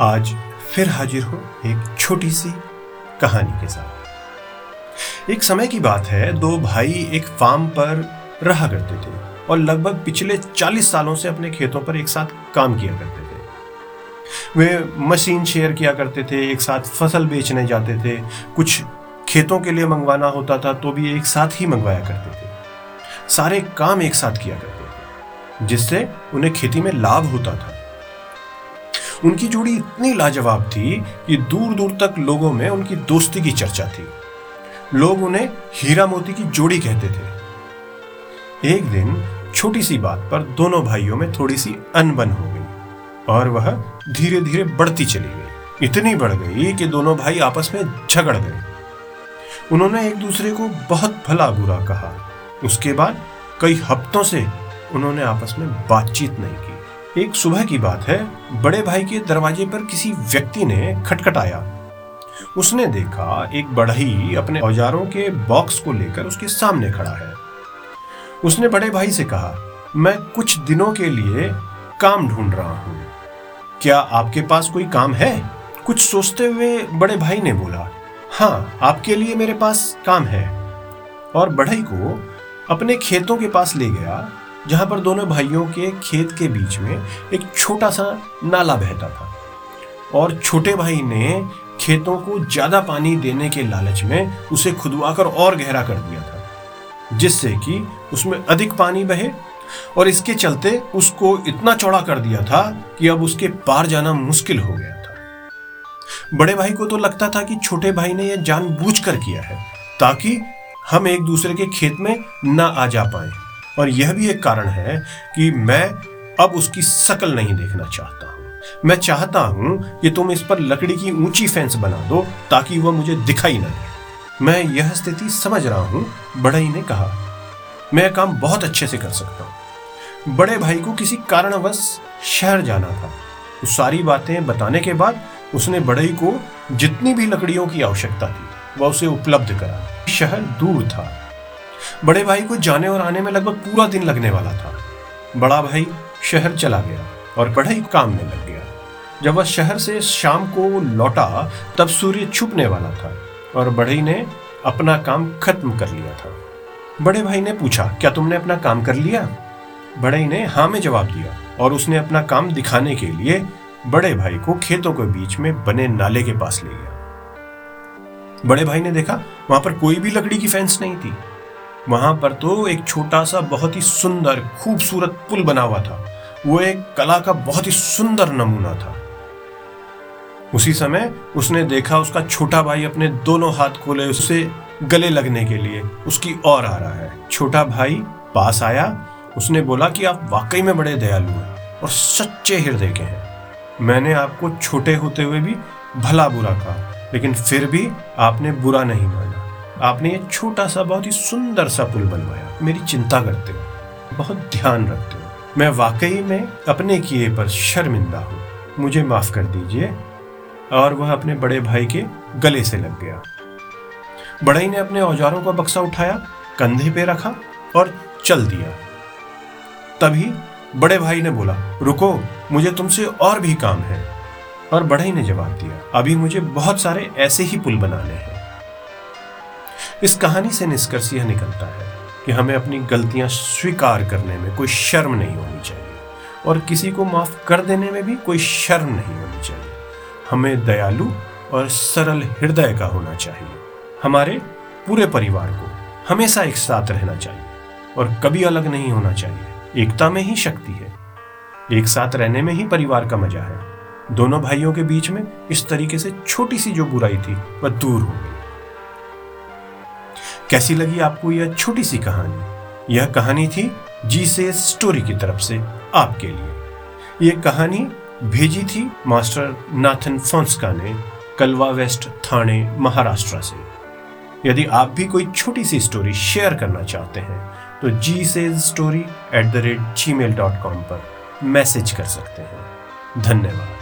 आज फिर हाजिर हूँ एक छोटी सी कहानी के साथ। एक समय की बात है, दो भाई एक फार्म पर रहा करते थे और लगभग पिछले 40 सालों से अपने खेतों पर एक साथ काम किया करते थे। वे मशीन शेयर किया करते थे, एक साथ फ़सल बेचने जाते थे, कुछ खेतों के लिए मंगवाना होता था तो भी एक साथ ही मंगवाया करते थे। सारे काम एक साथ किया करते थे, जिससे उन्हें खेती में लाभ होता था। उनकी जोड़ी इतनी लाजवाब थी कि दूर दूर तक लोगों में उनकी दोस्ती की चर्चा थी। लोग उन्हें हीरा मोती की जोड़ी कहते थे। एक दिन छोटी सी बात पर दोनों भाइयों में थोड़ी सी अनबन हो गई और वह धीरे धीरे बढ़ती चली गई। इतनी बढ़ गई कि दोनों भाई आपस में झगड़ गए। उन्होंने एक दूसरे को बहुत भला बुरा कहा। उसके बाद कई हफ्तों से उन्होंने आपस में बातचीत नहीं की। एक सुबह की बात है। बड़े भाई के दरवाजे पर किसी व्यक्ति ने खटखटाया। उसने देखा एक बढ़ई अपने औजारों के बॉक्स को लेकर उसके सामने खड़ा है। उसने बड़े भाई से कहा, मैं कुछ दिनों के लिए काम ढूंढ रहा हूँ। क्या आपके पास कोई काम है? कुछ सोचते हुए बड़े भाई ने बोला हाँ आपके लिए मेरे पास काम है। और बढ़ई को अपने खेतों के पास ले गया। जहाँ पर दोनों भाइयों के खेत के बीच में एक छोटा सा नाला बहता था। और छोटे भाई ने खेतों को ज़्यादा पानी देने के लालच में उसे खुदवाकर और गहरा कर दिया था, जिससे कि उसमें अधिक पानी बहे और इसके चलते उसको इतना चौड़ा कर दिया था कि अब उसके पार जाना मुश्किल हो गया था। बड़े भाई को तो लगता था कि छोटे भाई ने यह जानबूझकर किया है, ताकि हम एक दूसरे के खेत में ना आ जा पाए। और यह भी एक कारण है कि मैं अब उसकी शकल नहीं देखना चाहता मैं चाहता हूँ कि तुम इस पर लकड़ी की ऊँची फेंस बना दो ताकि वह मुझे दिखाई न दे। मैं यह स्थिति समझ रहा हूँ, बड़ई ने कहा। मैं काम बहुत अच्छे से कर सकता हूँ। बड़े भाई को किसी कारणवश शहर जाना था। उस सारी बातें बताने के बाद उसने बड़ई को जितनी भी लकड़ियों की आवश्यकता थी, वह उसे उपलब्ध करा। शहर दूर था। बड़े भाई को जाने और आने में लगभग पूरा दिन लगने वाला था। बड़ा भाई शहर चला गया और बड़े काम में लग गया। जब वह शहर से शाम को लौटा, तब सूर्य छुपने वाला था और बड़े ने अपना काम खत्म कर लिया था। बड़े भाई ने पूछा, क्या तुमने अपना काम कर लिया? बड़े ने हाँ में जवाब दिया और उसने अपना काम दिखाने के लिए बड़े भाई को खेतों के बीच में बने नाले के पास ले गया। बड़े भाई ने देखा, वहाँ पर कोई भी लकड़ी की फेंस नहीं थी। वहाँ पर तो एक छोटा सा बहुत ही सुंदर, खूबसूरत पुल बना हुआ था। वो एक कला का बहुत ही सुंदर नमूना था। उसी समय उसने देखा उसका छोटा भाई अपने दोनों हाथ खोले उससे गले लगने के लिए। उसकी ओर आ रहा है। छोटा भाई पास आया। उसने बोला कि आप वाकई में बड़े दयालु हैं और सच्चे हृदय के हैं। मैंने आपको छोटे होते हुए भी भला बुरा कहा, लेकिन फिर भी आपने बुरा नहीं माना। आपने ये छोटा सा, बहुत ही सुंदर सा पुल बनवाया। मेरी चिंता करते हो, बहुत ध्यान रखते हो। मैं वाकई में अपने किए पर शर्मिंदा हूँ। मुझे माफ़ कर दीजिए। और वह अपने बड़े भाई के गले से लग गया। बड़ई ने अपने औजारों का बक्सा उठाया, कंधे पे रखा और चल दिया। तभी बड़े भाई ने बोला, रुको, मुझे तुमसे और भी काम है। और बढ़ई ने जवाब दिया, अभी मुझे बहुत सारे ऐसे ही पुल बनाने हैं। इस कहानी से निष्कर्ष यह निकलता है कि हमें अपनी गलतियाँ स्वीकार करने में कोई शर्म नहीं होनी चाहिए और किसी को माफ़ कर देने में भी कोई शर्म नहीं होनी चाहिए। हमें दयालु और सरल हृदय का होना चाहिए। हमारे पूरे परिवार को हमेशा एक साथ रहना चाहिए और कभी अलग नहीं होना चाहिए। एकता में ही शक्ति है। एक साथ रहने में ही परिवार का मज़ा है। दोनों भाइयों के बीच में इस तरीके से छोटी सी जो बुराई थी, वह दूर हो गई कैसी लगी आपको यह छोटी सी कहानी? यह कहानी थी जी से स्टोरी की तरफ़ से आपके लिए। यह कहानी भेजी थी मास्टर नाथन फोंसका ने कलवा वेस्ट थाने, महाराष्ट्र से। यदि आप भी कोई छोटी सी स्टोरी शेयर करना चाहते हैं तो जी से story at the rate gmail dot com पर मैसेज कर सकते हैं। धन्यवाद।